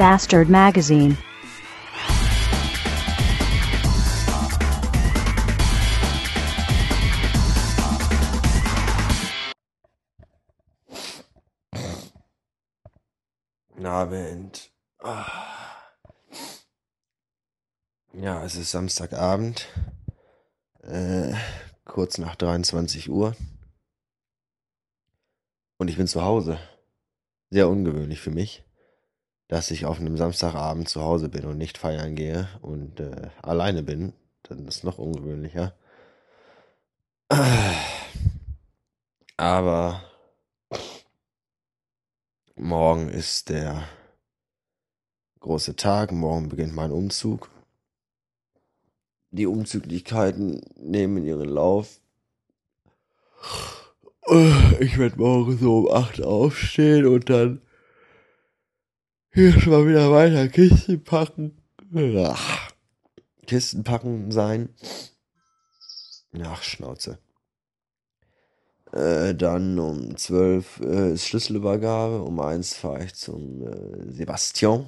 Bastard Magazine. Abend. Ah. Ja, es ist Samstagabend, äh, kurz nach 23 Uhr. Und ich bin zu Hause. Sehr ungewöhnlich für mich, dass ich auf einem Samstagabend zu Hause bin und nicht feiern gehe und äh, alleine bin. Dann ist es noch ungewöhnlicher. Aber morgen ist der große Tag. Morgen beginnt mein Umzug. Die Umzüglichkeiten nehmen ihren Lauf. Ich werde morgen so um 8 aufstehen und dann hier schon mal wieder weiter Kisten packen. Kisten packen sein. Ach, Schnauze. Äh, dann um 12 äh, ist Schlüsselübergabe. Um 1 fahre ich zum äh, Sebastian.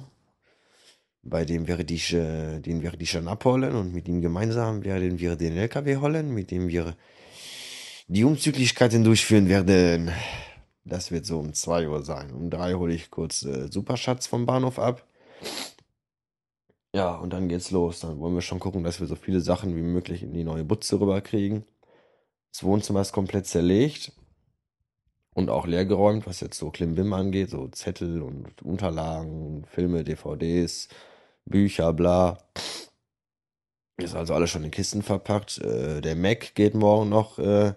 Bei dem werde ich, den werde ich schon abholen und mit ihm gemeinsam werden wir den LKW holen, mit dem wir die Umzüglichkeiten durchführen werden. Das wird so um 2 Uhr sein. Um 3 hole ich kurz äh, Superschatz vom Bahnhof ab. Ja, und dann geht's los. Dann wollen wir schon gucken, dass wir so viele Sachen wie möglich in die neue Butze rüberkriegen. Das Wohnzimmer ist komplett zerlegt und auch leergeräumt, was jetzt so Klimbim angeht, so Zettel und Unterlagen, Filme, DVDs, Bücher, bla. Ist also alles schon in Kisten verpackt. Äh, der Mac geht morgen noch äh,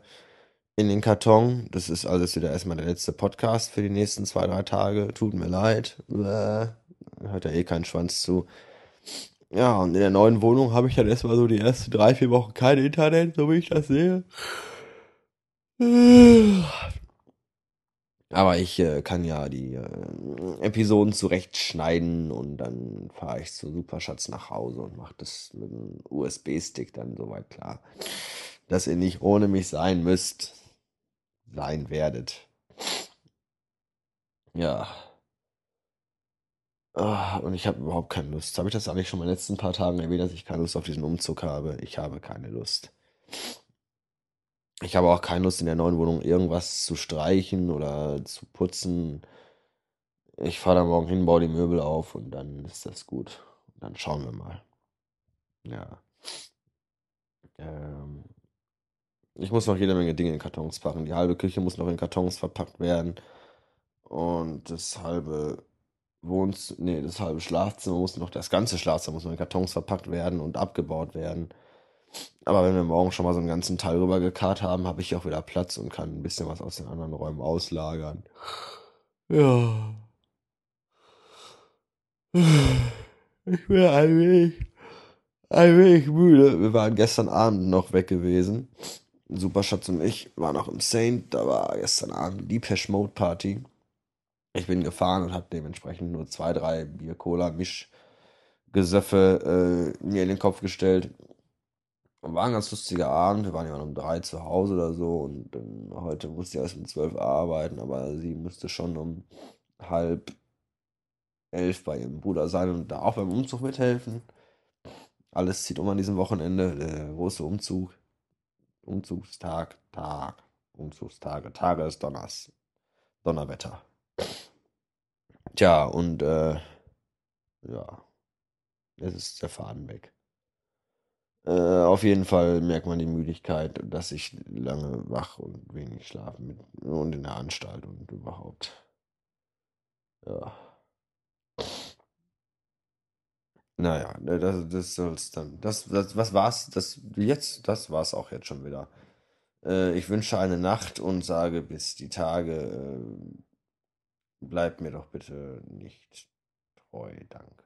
in den Karton. Das ist alles wieder erstmal der letzte Podcast für die nächsten zwei, drei Tage. Tut mir leid. Äh, hört ja eh keinen Schwanz zu. Ja, und in der neuen Wohnung habe ich dann erstmal so die ersten drei, vier Wochen kein Internet, so wie ich das sehe. Aber ich äh, kann ja die äh, Episoden zurechtschneiden und dann fahre ich zu Superschatz nach Hause und mache das mit dem USB-Stick dann soweit klar, dass ihr nicht ohne mich sein müsst, sein werdet. Ja. Ah, und ich habe überhaupt keine Lust. Habe ich das eigentlich schon in den letzten paar Tagen erwähnt, dass ich keine Lust auf diesen Umzug habe? Ich habe keine Lust. Ich habe auch keine Lust in der neuen Wohnung irgendwas zu streichen oder zu putzen. Ich fahre da morgen hin, baue die Möbel auf und dann ist das gut. dann schauen wir mal. Ja. Ähm, ich muss noch jede Menge Dinge in Kartons packen. Die halbe Küche muss noch in Kartons verpackt werden. Und das halbe Wohnz nee, das halbe Schlafzimmer muss noch, das ganze Schlafzimmer muss noch in Kartons verpackt werden und abgebaut werden. Aber wenn wir morgen schon mal so einen ganzen Teil rübergekarrt haben, habe ich auch wieder Platz und kann ein bisschen was aus den anderen Räumen auslagern. Ja. Ich bin ein wenig, ein wenig müde. Wir waren gestern Abend noch weg gewesen. Superschatz und ich waren noch im Saint. Da war gestern Abend die Pesh Mode Party. Ich bin gefahren und habe dementsprechend nur zwei, drei Bier, Cola, Mischgesöffe äh, mir in den Kopf gestellt war ein ganz lustiger Abend. Wir waren ja um drei zu Hause oder so und dann heute musste ich erst um zwölf arbeiten, aber sie musste schon um halb elf bei ihrem Bruder sein und da auch beim Umzug mithelfen. Alles zieht um an diesem Wochenende. Der große Umzug. Umzugstag, Tag. Umzugstage. Tage ist Donners. Donnerwetter. Tja, und äh, ja. Es ist der Faden weg. Äh, auf jeden Fall merkt man die Müdigkeit, dass ich lange wach und wenig schlafen mit, und in der Anstalt und überhaupt. Ja. Naja, ne, das, das soll's dann. Das, das, was war's? Das jetzt, das war's auch jetzt schon wieder. Äh, ich wünsche eine Nacht und sage bis die Tage. Äh, bleibt mir doch bitte nicht treu, danke.